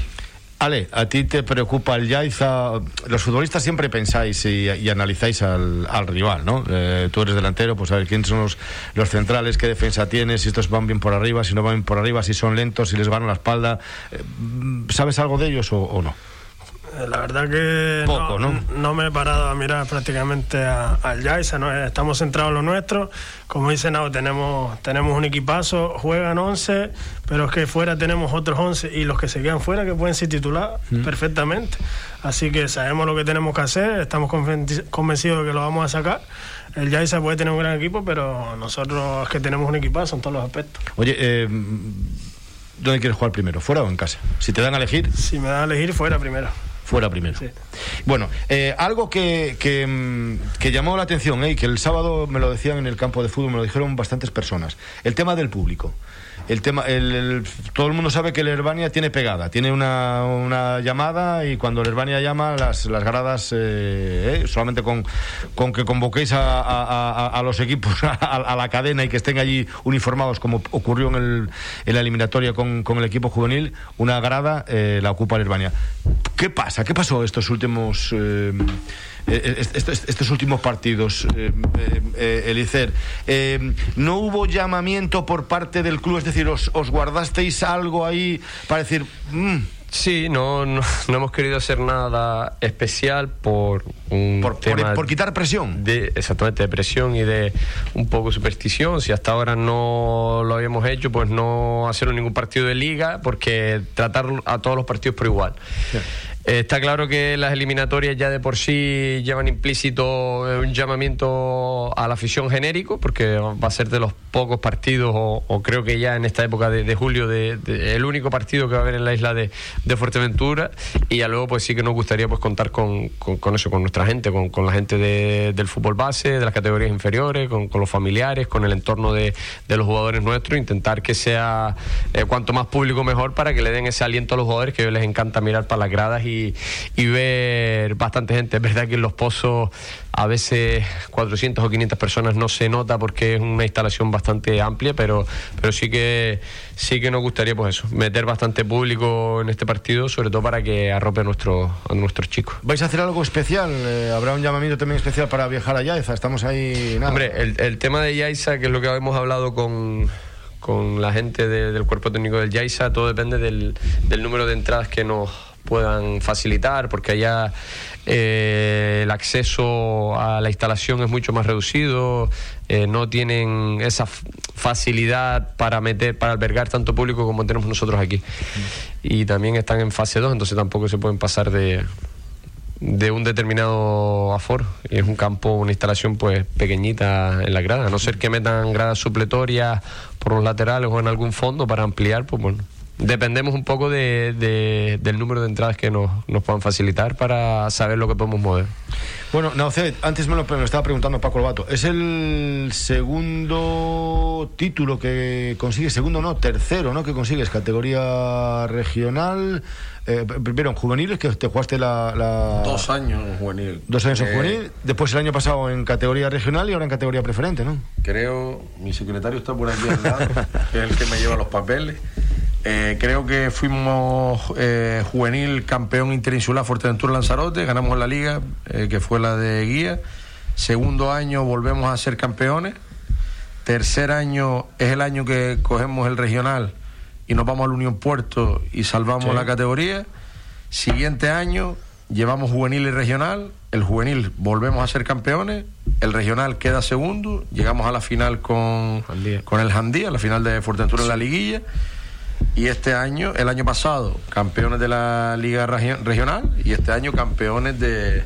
Ale, ¿a ti te preocupa el Yaiza? Los futbolistas siempre pensáis y, analizáis al, al, rival, ¿no? Eh, tú eres delantero, pues a ver quiénes son los, los, centrales, qué defensa tienes, si estos van bien por arriba, si no van bien por arriba, si son lentos, si les van a la espalda. Eh, ¿Sabes algo de ellos o no? Eh, La verdad que Poco, ¿no? no me he parado a mirar prácticamente a- al Yaisa, ¿no? Eh, estamos centrados en lo nuestro. Como dice Nao, tenemos, tenemos un equipazo, juegan 11, pero es que fuera tenemos otros 11 y los que se quedan fuera que pueden ser titular perfectamente. Así que sabemos lo que tenemos que hacer, estamos conven- convencidos de que lo vamos a sacar. El Yaisa puede tener un gran equipo, pero nosotros es que tenemos un equipazo en todos los aspectos. Oye, eh, ¿dónde quieres jugar primero? ¿Fuera o en casa? Si te dan a elegir, Si me da a elegir, fuera primero. Fuera primero. Sí. Bueno, eh, algo que, que, mm, que llamó la atención, eh, y que el sábado me lo decían en el campo de fútbol, me lo dijeron bastantes personas, el tema del público. El tema, el- todo el mundo sabe que el Herbania tiene pegada, tiene una, una llamada y cuando el Herbania llama, las, las gradas, eh, eh, solamente con, con que convoquéis a, a- los equipos, a, a la cadena y que estén allí uniformados, como ocurrió en, el, en la eliminatoria con, con el equipo juvenil, una grada eh, la ocupa el Herbania. ¿Qué pasa? ¿Qué pasó estos últimos eh, eh, est- est- estos últimos partidos, eh, Elicer? ¿No hubo llamamiento por parte del club? Es decir, ¿os, os guardasteis algo ahí para decir... "Mm, Sí, no, no, no hemos querido hacer nada especial por un por, por- tema por quitar presión? de exactamente de presión y de un poco superstición. Si hasta ahora no lo habíamos hecho, pues no hacerlo en ningún partido de liga, porque tratar a todos los partidos por igual. Eh, está claro que las eliminatorias ya de por sí llevan implícito eh, un llamamiento a la afición genérico, porque va a ser de los pocos partidos, o, creo que ya en esta época de, julio, de, el único partido que va a haber en la isla de, de Fuerteventura. Y ya luego, pues sí que nos gustaría pues contar con, con- eso, con nuestra gente, con, con la gente de- del fútbol base, de las categorías inferiores, con, los familiares, con el entorno de, los jugadores nuestros, intentar que sea eh, cuanto más público mejor para que le den ese aliento a los jugadores que les encanta mirar para las gradas y, y ver bastante gente. Es verdad que en los pozos a veces 400 o 500 personas no se nota porque es una instalación bastante amplia, pero, pero sí que sí que nos gustaría pues eso, meter bastante público en este partido, sobre todo para que arrope a, nuestro, a nuestros chicos. ¿Vais a hacer algo especial? Eh, ¿Habrá un llamamiento también especial para viajar a Yaiza? Estamos ahí... Nada. Hombre, el, el tema de Yaisa, que es lo que hemos hablado con, con la gente de- del cuerpo técnico del Yaisa, todo depende del, del número de entradas que nos puedan facilitar, porque allá eh, el acceso a la instalación es mucho más reducido, eh, no tienen esa facilidad para meter, para albergar tanto público como tenemos nosotros aquí. Y también están en fase 2, entonces tampoco se pueden pasar de, de un determinado aforo. Es un campo, una instalación pues pequeñita en la grada. A no ser que metan gradas supletorias por los laterales o en algún fondo para ampliar, pues bueno. Dependemos un poco de, de- del número de entradas que nos, nos puedan facilitar para saber lo que podemos mover. Bueno, no, Ced, antes me lo, me lo estaba preguntando Paco Lobato. ¿Es el segundo título que consigues? Segundo no, tercero, ¿no? Que consigues categoría regional. Eh, primero en juveniles, que te jugaste la... la- Dos años en juvenil. Dos años en Eh, juvenil. Después el año pasado en categoría regional y ahora en categoría preferente, ¿no? Creo, mi secretario está por aquí al lado, que es el que me lleva los papeles. Eh, creo que fuimos eh, juvenil campeón interinsular Fuerteventura Lanzarote, ganamos la liga, eh, que fue la de guía. Segundo año volvemos a ser campeones. Tercer año es el año que cogemos el regional y nos vamos al Unión Puerto y salvamos Sí. la categoría. Siguiente año llevamos juvenil y regional. El juvenil volvemos a ser campeones. El regional queda segundo. Llegamos a la final con, Jandía. con el Jandía, la final de Fuerteventura en la liguilla. Y este año, el año pasado, campeones de la Liga Regio- Regional y este año campeones de,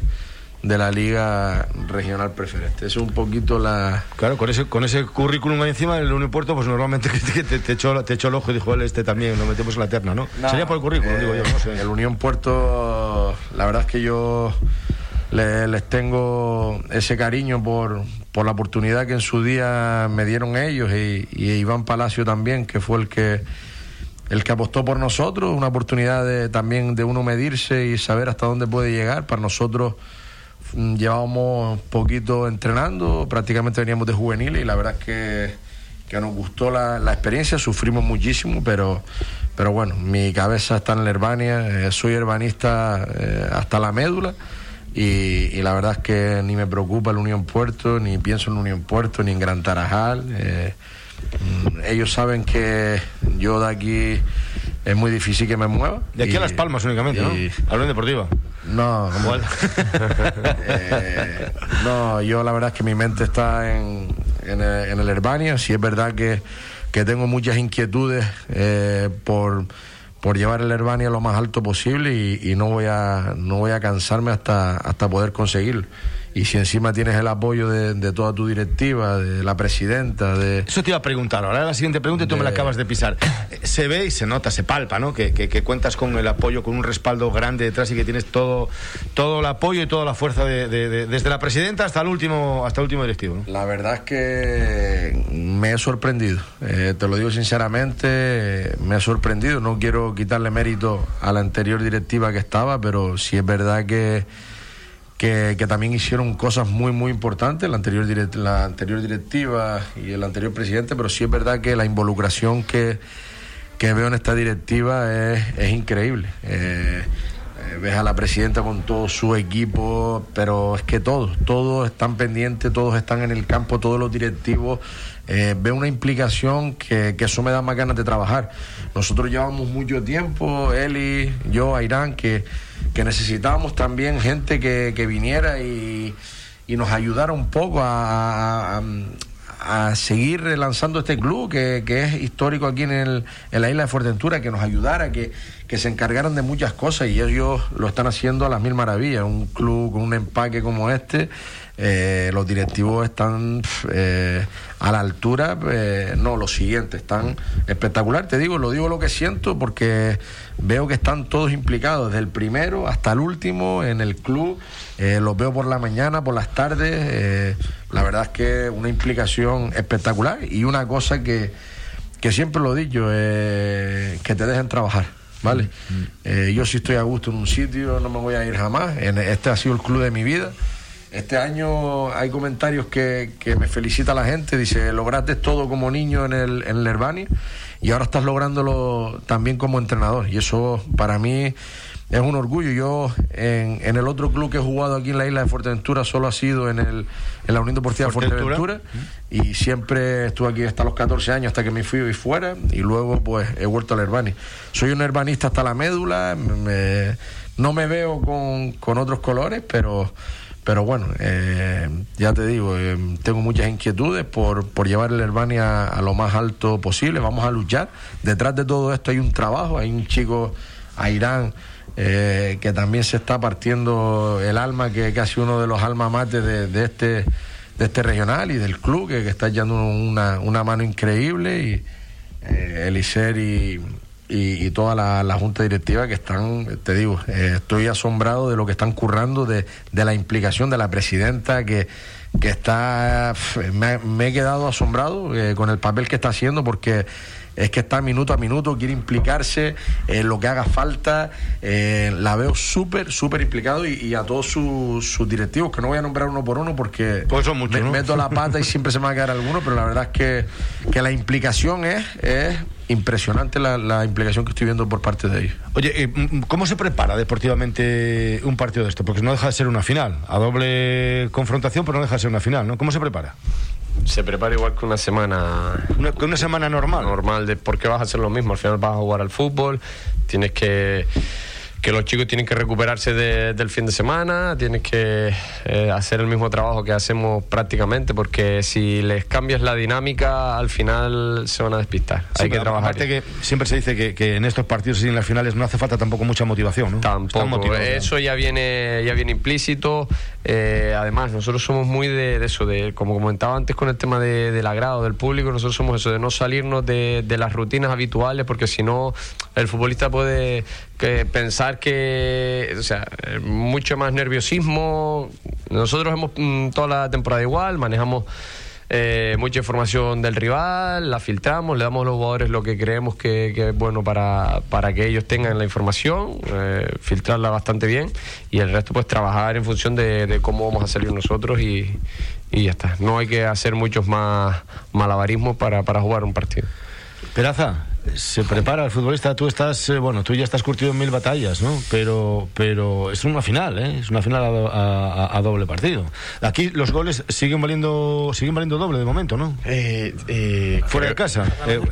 de la Liga Regional Preferente. Eso es un poquito la, Claro, con ese, con ese currículum ahí encima, el Unipuerto, pues normalmente que te, te- te echó, te echó el ojo y dijo, "Él, este también, lo metemos en la terna, ¿no? Sería por el currículum, Eh, digo yo, no sé. El Unión Puerto, la verdad es que yo le- les tengo ese cariño por, por la oportunidad que en su día me dieron ellos y, y Iván Palacio también, que fue el que el que apostó por nosotros, una oportunidad de, también de uno medirse y saber hasta dónde puede llegar. Para nosotros llevábamos poquito entrenando, prácticamente veníamos de juvenil y la verdad es que, que nos gustó la, la experiencia, sufrimos muchísimo, pero, pero bueno, mi cabeza está en la Herbania, eh, soy herbanista eh, hasta la médula. Y, y la verdad es que ni me preocupa el Unión Puerto, ni pienso en Unión Puerto, ni en Gran Tarajal. eh, mm, ellos saben que yo de aquí es muy difícil que me mueva. De aquí Y- a Las Palmas únicamente, ¿no? y- la Unión Deportiva. No, eh, no, yo la verdad es que mi mente está en, en, el, en Herbania. Sí es verdad que, tengo muchas inquietudes eh, por, por llevar el Herbania lo más alto posible y, y, no voy a no voy a cansarme hasta, hasta poder conseguirlo y si encima tienes el apoyo de, toda tu directiva, de la presidenta, de... Eso te iba a preguntar, ahora la siguiente pregunta y tú me la acabas de pisar. Se ve y se nota, se palpa, ¿no? Que, que, cuentas con el apoyo, con un respaldo grande detrás y que tienes todo, todo el apoyo y toda la fuerza de, desde la presidenta hasta el último, hasta el último directivo. La verdad es que me he sorprendido, eh, te lo digo sinceramente, me he sorprendido, no quiero quitarle mérito a la anterior directiva que estaba, pero sí es verdad que que, también hicieron cosas muy, muy importantes, la anterior, la anterior directiva y el anterior presidente, pero sí es verdad que la involucración que, veo en esta directiva es, increíble. Eh, eh, ves a la presidenta con todo su equipo, pero es que todos, todos están pendientes, todos están en el campo, todos los directivos. Eh, veo una implicación que, que, eso me da más ganas de trabajar. Nosotros llevamos mucho tiempo, Eli, yo, Airán, que que necesitábamos también gente que, viniera y, nos ayudara un poco a, seguir lanzando este club que, es histórico aquí en, el, en, la isla de Fuerteventura, que nos ayudara, que, que se encargaran de muchas cosas y ellos lo están haciendo a las mil maravillas. Un club con un empaque como este eh, los directivos están eh, a la altura, eh, no, los siguientes están espectacular, te digo, lo digo lo que siento porque veo que están todos implicados, desde el primero hasta el último en el club, los veo por la mañana, por las tardes, la verdad es que una implicación espectacular y una cosa que, que siempre lo he dicho, que te dejen trabajar. ¿Vale? Mm. yo si estoy a gusto en un sitio, no me voy a ir jamás. Este ha sido el club de mi vida. Este año hay comentarios que, me felicita la gente, dice, lograste todo como niño en el, en el y ahora estás lográndolo también como entrenador. Y eso para mí es un orgullo. Yo en, el otro club que he jugado aquí en la isla de Fuerteventura solo ha sido en, el, en la Unión Deportiva Fuerteventura, y siempre estuve aquí hasta los 14 años hasta que me fui y fuera y luego pues he vuelto al Herbani. Soy un herbanista hasta la médula, no me veo con, con otros colores, pero pero bueno, eh, ya te digo, eh, tengo muchas inquietudes por, por llevar el Herbania a, lo más alto posible. Vamos a luchar. Detrás de todo esto hay un trabajo, hay un chico, Airán, eh, que también se está partiendo el alma, que es casi uno de los alma mates de, de, este, de este regional y del club, que, está echando una, una mano increíble. Y eh, y, y, toda la, junta directiva que están, te digo, eh, estoy asombrado de lo que están currando, de, de la implicación de la presidenta que, que está, me, he quedado asombrado eh, con el papel que está haciendo porque es que está minuto a minuto, quiere implicarse en lo que haga falta. Eh, la veo súper, súper implicado y, a todos sus, directivos, que no voy a nombrar uno por uno porque pues son muchos, me meto la pata y siempre se me va a quedar alguno, pero la verdad es que, que la implicación es, es impresionante la, implicación que estoy viendo por parte de ellos. Oye, eh, ¿cómo se prepara deportivamente un partido de esto? Porque no deja de ser una final, a doble confrontación, pero no deja de ser una final, ¿no? ¿Cómo se prepara? se prepara igual que una semana. Una, que una semana normal. Normal, de por qué vas a hacer lo mismo. Al final vas a jugar al fútbol, tienes que que los chicos tienen que recuperarse del fin de semana, tienen que eh, hacer el mismo trabajo que hacemos prácticamente, porque si les cambias la dinámica, al final se van a despistar. Hay que trabajar. Aparte que siempre se dice que, en estos partidos y en las finales no hace falta tampoco mucha motivación, ¿no? Tampoco. Eso ya viene, ya viene implícito. Eh, además, nosotros somos muy de, eso, de como comentaba antes con el tema del agrado del público, nosotros somos eso, de no salirnos de, de las rutinas habituales, porque si no, el futbolista puede que pensar que, o sea, mucho más nerviosismo. Nosotros hemos mm, toda la temporada igual, manejamos eh, mucha información del rival, la filtramos, le damos a los jugadores lo que creemos que, es bueno para, para, que ellos tengan la información, eh, filtrarla bastante bien y el resto pues trabajar en función de, cómo vamos a salir nosotros y, y, ya está. No hay que hacer muchos más malabarismos para, para jugar un partido. Peraza, se prepara el futbolista. Tú estás, eh, bueno, tú ya estás curtido en mil batallas, ¿no? Pero, pero es una final, ¿eh? Es una final a, doble partido. Aquí los goles siguen valiendo, siguen valiendo doble de momento, ¿no? Eh, eh, Fuera de casa.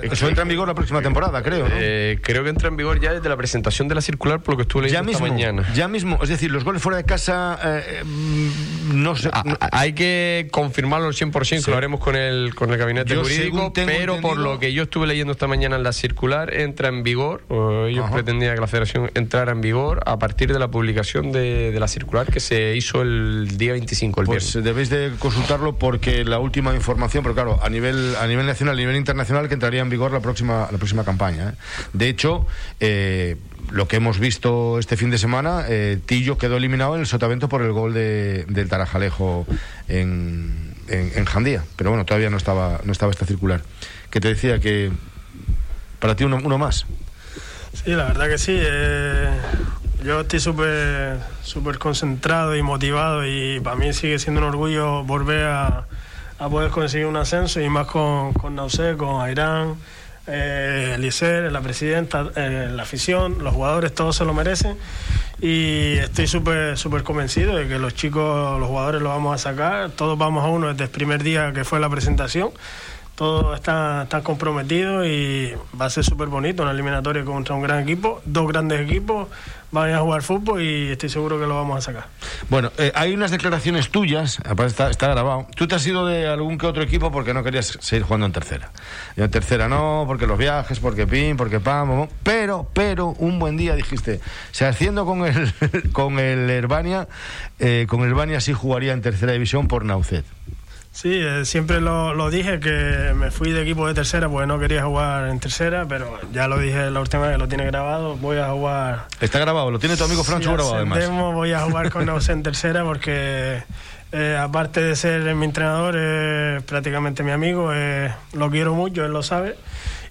eso entra en vigor la próxima temporada, creo. ¿no? creo que entra en vigor ya desde la presentación de la circular, por lo que estuve leyendo ya mismo, mañana. Ya mismo, es decir, los goles fuera de casa, mm, no sé. hay que confirmarlo al 100%, que lo haremos con el, con el gabinete jurídico, pero por lo que yo estuve leyendo esta mañana en la circular entra en vigor, o ellos pretendían que la federación entrara en vigor a partir de la publicación de, la circular que se hizo el día 25, el Pues debéis de consultarlo porque la última información, pero claro, a nivel, a nivel nacional, a nivel internacional, que entraría en vigor la próxima, la próxima campaña. ¿eh? De hecho, eh, lo que hemos visto este fin de semana, eh, Tillo quedó eliminado en el sotavento por el gol de, del Tarajalejo en, en, Jandía. Pero bueno, todavía no estaba, no estaba esta circular. Que te decía que para ti uno, más. Sí, la verdad que sí. Eh, yo estoy súper concentrado y motivado y para mí sigue siendo un orgullo volver a, a poder conseguir un ascenso y más con, con Nausé, con Airán, eh, la presidenta, eh, la afición, los jugadores, todos se lo merecen y estoy súper súper convencido de que los chicos, los jugadores lo vamos a sacar, todos vamos a uno desde el primer día que fue la presentación todo está, está comprometido y va a ser súper bonito una eliminatoria contra un gran equipo, dos grandes equipos, van a jugar fútbol y estoy seguro que lo vamos a sacar. Bueno, eh, hay unas declaraciones tuyas, está, está grabado. Tú te has ido de algún que otro equipo porque no querías seguir jugando en tercera. en tercera no, porque los viajes, porque pin, porque pam, pero, pero, un buen día dijiste, se haciendo con el, con el Herbania, eh, con el Herbania sí jugaría en tercera división por Naucet. Sí, eh, siempre lo, dije que me fui de equipo de tercera porque no quería jugar en tercera, pero ya lo dije la última vez que lo tiene grabado, voy a jugar... Está grabado, lo tiene tu amigo Francho grabado además. voy a jugar con Naus en tercera porque eh, aparte de ser mi entrenador, es prácticamente mi amigo, eh, lo quiero mucho, él lo sabe,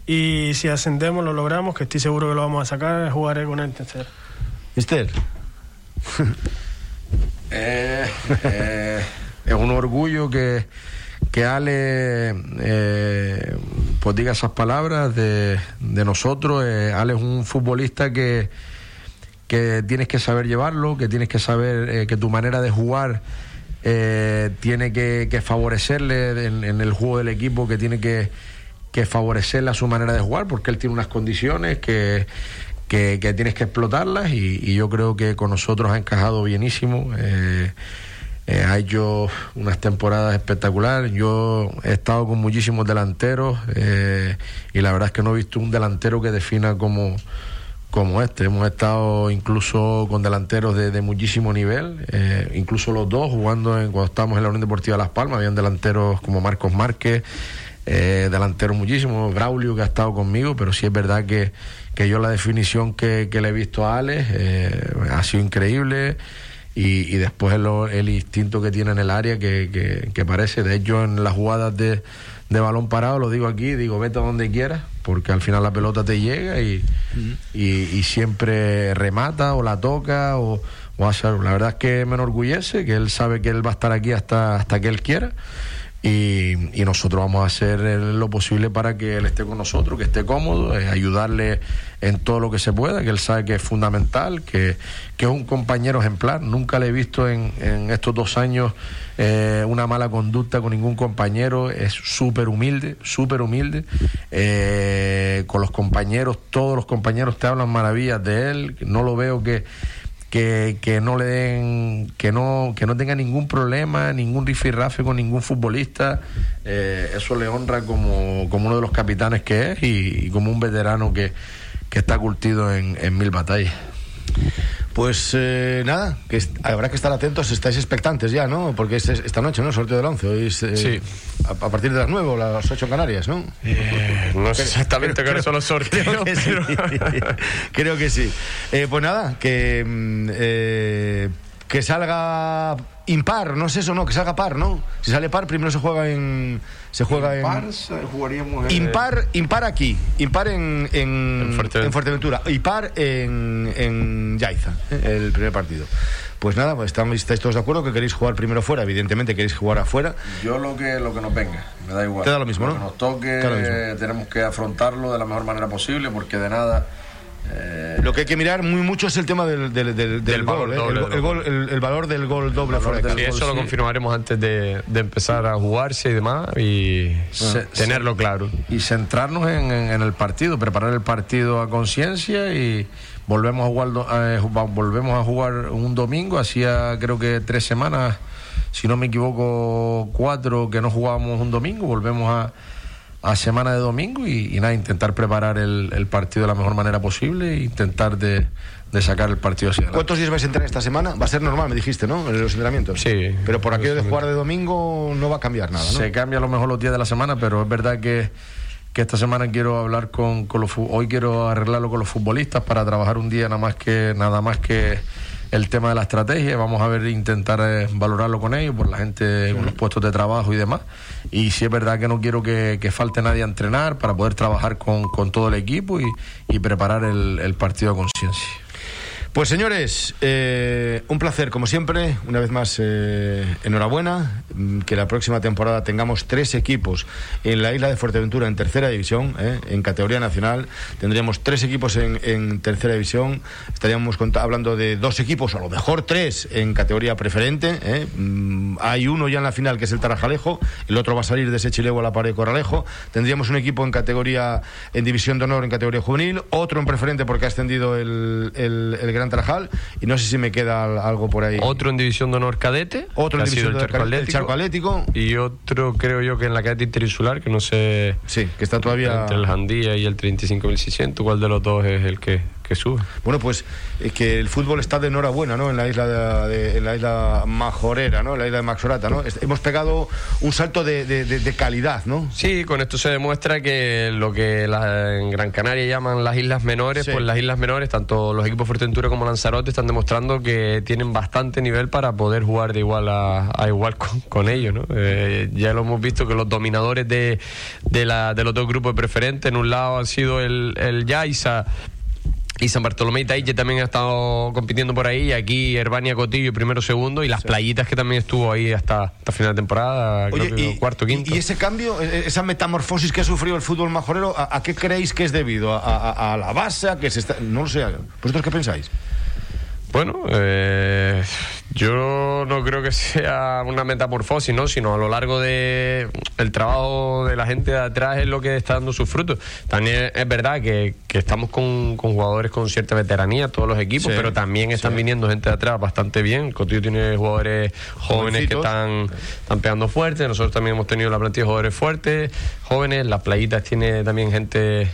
y si ascendemos, lo logramos, que estoy seguro que lo vamos a sacar, jugaré con él en tercera. Mister. eh es un orgullo que, que Ale eh, pues diga esas palabras de, de nosotros. Eh, Ale es un futbolista que, que tienes que saber llevarlo, que tienes que saber eh, que tu manera de jugar tiene que, favorecerle en, el juego del equipo, que tiene que, que favorecerle a su manera de jugar, porque él tiene unas condiciones que, que, tienes que explotarlas y, yo creo que con nosotros ha encajado bienísimo. Ha hecho unas temporadas espectaculares. Yo he estado con muchísimos delanteros eh, y la verdad es que no he visto un delantero que defina como, como este. Hemos estado incluso con delanteros de, muchísimo nivel, eh, incluso los dos jugando en, cuando estábamos en la Unión Deportiva Las Palmas. Habían delanteros como Marcos Márquez, delanteros muchísimos, Braulio que ha estado conmigo, pero sí es verdad que, que yo la definición que, que le he visto a Alex ha sido increíble y, después el, instinto que tiene en el área que, que, parece, de hecho en las jugadas de, de, balón parado, lo digo aquí, digo vete a donde quieras, porque al final la pelota te llega y, y, siempre remata o la toca o, o hace La verdad es que me enorgullece, que él sabe que él va a estar aquí hasta, hasta que él quiera y, nosotros vamos a hacer lo posible para que él esté con nosotros, que esté cómodo, eh, ayudarle en todo lo que se pueda, que él sabe que es fundamental, que, que es un compañero ejemplar. Nunca le he visto en, en estos dos años eh, una mala conducta con ningún compañero, es súper humilde, súper humilde. Eh, con los compañeros, todos los compañeros te hablan maravillas de él, no lo veo que que, que no le den, que no, que no tenga ningún problema, ningún rifirrafe con ningún futbolista. Eh, eso le honra como, como uno de los capitanes que es y, como un veterano que, que está curtido en, en mil batallas. Pues eh, nada, que habrá que estar atentos, estáis expectantes ya, ¿no? Porque es, esta noche, ¿no? Sorteo del 11, hoy eh, sí. a, partir de las 9 o las 8 en Canarias, ¿no? Eh, no sé exactamente qué son los sorteos. Creo que sí. creo que sí. pues nada, que, mm, que salga impar, no es eso, no, que salga par, ¿no? Si sale par, primero se juega en. Se juega Impar, en. jugaríamos en- Impar, impar aquí, impar en, en, En Fuerteventura. en Fuerteventura, y par en, en Yaiza, ¿eh? el primer partido. Pues nada, pues estamos, estáis todos de acuerdo que queréis jugar primero fuera, evidentemente queréis jugar afuera. Yo lo que lo que nos venga, me da igual. Te da lo mismo, Lo ¿no? que nos toque, eh, tenemos que afrontarlo de la mejor manera posible, porque de nada. Eh, Lo que hay que mirar muy mucho es el tema del, del, del, del Del gol, valor ¿eh? el, gol. el- el valor del gol doble fuera de del casa. Sí, eso lo sí. confirmaremos antes de, de empezar a jugarse y demás y Se- tenerlo claro. y centrarnos en, en- en el partido, preparar el partido a conciencia y volvemos a jugar eh, volvemos a jugar un domingo, hacía creo que tres semanas, si no me equivoco, cuatro que no jugábamos un domingo, volvemos a, a semana de domingo y, y nada, intentar preparar el, el partido de la mejor manera posible e intentar de, de sacar el partido hacia adelante. ¿Cuántos días vais a entrenar esta semana? Va a ser normal, me dijiste, ¿no? En los entrenamientos. Sí. Pero por aquello de jugar de domingo no va a cambiar nada, ¿no? Se cambia a lo mejor los días de la semana, pero es verdad que, que esta semana quiero hablar con, con los hoy quiero arreglarlo con los futbolistas para trabajar un día nada más que nada más que el tema de la estrategia. Vamos a ver intentar eh, valorarlo con ellos, por la gente, con los puestos de trabajo y demás. Y sí es verdad que no quiero que, que falte nadie a entrenar para poder trabajar con, con todo el equipo y, y preparar el, el partido a conciencia. Pues señores, eh, un placer como siempre, una vez más eh, enhorabuena, mm, que la próxima temporada tengamos tres equipos en la isla de Fuerteventura en tercera división, eh, en categoría nacional, tendríamos tres equipos en, tercera división, estaríamos hablando de dos equipos, a lo mejor tres en categoría preferente, mm, hay uno ya en la final que es el Tarajalejo, el otro va a salir de ese Chilego a la pared de Corralejo, tendríamos un equipo en categoría, en división de honor en categoría juvenil, otro en preferente porque ha ascendido el, el, el Gran Tarajal, y no sé si me queda al- algo por ahí. Otro en división de honor cadete, Otro en división el de honor, el Atlético, Charco Atlético. y otro creo yo que en la cadete interinsular, que no sé Sí, que está todavía... entre el Jandía y el 35.600, cuál de los dos es el que, que sube. Bueno, pues es que el fútbol está de enhorabuena, ¿no? En la isla de, de- en la isla majorera, ¿no? En la isla de Maxorata, ¿no? Hemos pegado un salto de, de- de- de calidad, ¿no? Sí, con esto se demuestra que lo que la- en Gran Canaria llaman las islas menores, Sí. pues las islas menores, tanto los equipos Fuerteventura como Lanzarote, están demostrando que tienen bastante nivel para poder jugar de igual a, a igual con, con ellos. ¿no? Eh, ya lo hemos visto que los dominadores de, de, la, de los dos grupos de preferentes, en un lado han sido el, el Yaiza. Y San Bartolomé y Taille también ha estado compitiendo por ahí. Y aquí Herbania Cotillo, primero, segundo. Y las playitas que también estuvo ahí hasta, hasta final de temporada. creo que cuarto, quinto. y ese cambio, eh, esa metamorfosis que ha sufrido el fútbol majorero, ¿a, a qué creéis que es debido? ¿A, a- a la base? ¿A que se está...? No lo sé. ¿Vosotros qué pensáis? Bueno, eh, yo no creo que sea una metamorfosis, ¿no? Sino a lo largo de el trabajo de la gente de atrás es lo que está dando sus frutos. También es verdad que, que estamos con, con jugadores con cierta veteranía, todos los equipos, Sí, pero también están sí. viniendo gente de atrás bastante bien. Cotillo tiene jugadores jóvenes que están, están pegando fuerte. Nosotros también hemos tenido la plantilla de jugadores fuertes, jóvenes. Las playitas tiene también gente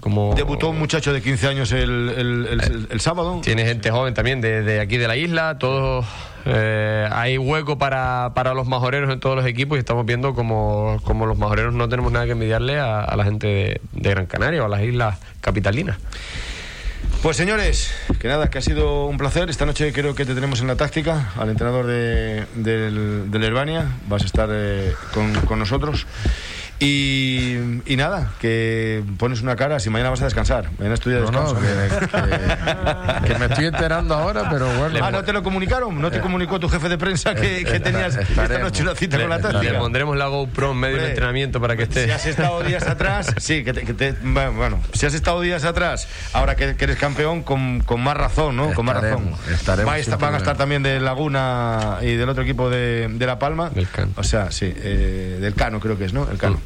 como... Debutó un muchacho de 15 años el, el- el- el- el sábado. Tiene gente joven también de, de aquí de la isla, todos eh, hay hueco para, para los majoreros en todos los equipos y estamos viendo como, como los majoreros no tenemos nada que envidiarle a, a la gente de, de Gran Canaria o a las islas capitalinas. Pues señores, que nada, que ha sido un placer. Esta noche creo que te tenemos en la táctica al entrenador de, del, del Herbania. Vas a estar eh, con, con nosotros. Y, y nada, que pones una cara si mañana vas a descansar. Mañana es tu día de No, no, descanso. que, que- que me estoy enterando ahora, pero bueno. Ah, ¿no te lo comunicaron? ¿No te comunicó tu jefe de prensa que, que tenías esta estaremos. noche una cita con la Le táctica? pondremos la GoPro en medio del entrenamiento para que esté. Si has estado días atrás, sí, que te, bueno, si has estado días atrás, ahora que, eres campeón, con, con más razón, ¿no? con más razón. Estaremos, Va van a estar también de Laguna y del otro equipo de, de La Palma. Del Cano. O sea, sí, eh, del Cano creo que es, ¿no? El Cano.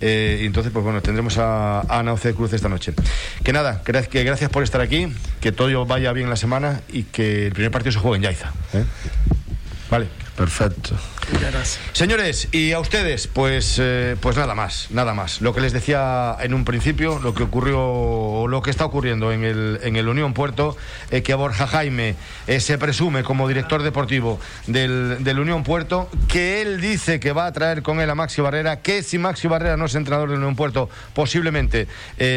Eh, y entonces, pues bueno, tendremos a, Ana Oce Cruz esta noche. Que nada, gracias por estar aquí, que todo vaya bien la semana y que el primer partido se juegue en Yaiza. ¿eh? Vale. Perfecto. Señores, y a ustedes, pues, eh, pues nada más, nada más. Lo que les decía en un principio, lo que ocurrió, lo que está ocurriendo en el, en el Unión Puerto, eh, que Borja Jaime eh, se presume como director deportivo del, del, Unión Puerto, que él dice que va a traer con él a Maxi Barrera, que si Maxi Barrera no es entrenador del Unión Puerto, posiblemente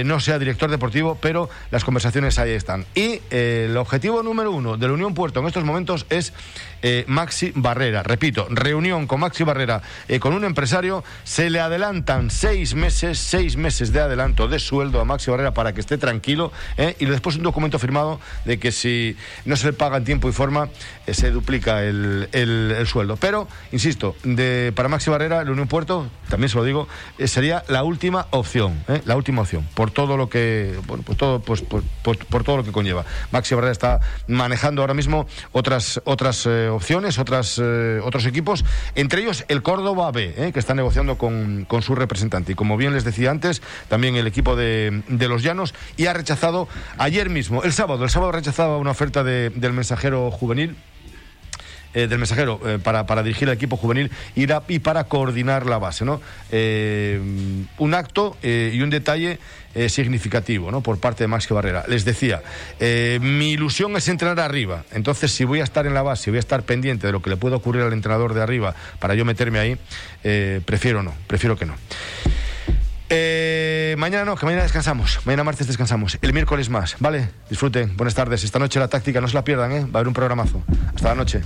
no sea director deportivo, pero las conversaciones ahí están. Y el objetivo número uno del Unión Puerto en estos momentos es Maxi Barrera. Repito, reunión con Maxi Barrera, eh, con un empresario, se le adelantan seis meses, seis meses de adelanto de sueldo a Maxi Barrera para que esté tranquilo eh, y después un documento firmado de que si no se le paga en tiempo y forma, eh, se duplica el, sueldo. Pero, insisto, de, para Maxi Barrera, el Unión Puerto, también se lo digo, sería la última opción, la última opción, por todo lo que, pues, por, todo lo que conlleva. Maxi Barrera está manejando ahora mismo otras, otras opciones, otras, otros equipos entre ellos el Córdoba B, ¿eh? que está negociando con, su representante. Y como bien les decía antes, también el equipo de, los Llanos y ha rechazado ayer mismo, el sábado, el sábado rechazaba una oferta del mensajero juvenil. Eh, del mensajero eh, para, para, dirigir el equipo juvenil y, y para coordinar la base. ¿no? un acto y un detalle eh, significativo ¿no? por parte de Maxi Barrera. Les decía, eh, mi ilusión es entrenar arriba, entonces si voy a estar en la base, voy a estar pendiente de lo que le pueda ocurrir al entrenador de arriba para yo meterme ahí, eh, prefiero no, prefiero que no. mañana no, que mañana descansamos. Mañana martes descansamos. El miércoles más, ¿vale? Disfruten. Buenas tardes. Esta noche la táctica no se la pierdan, ¿eh? Va a haber un programazo. Hasta la noche.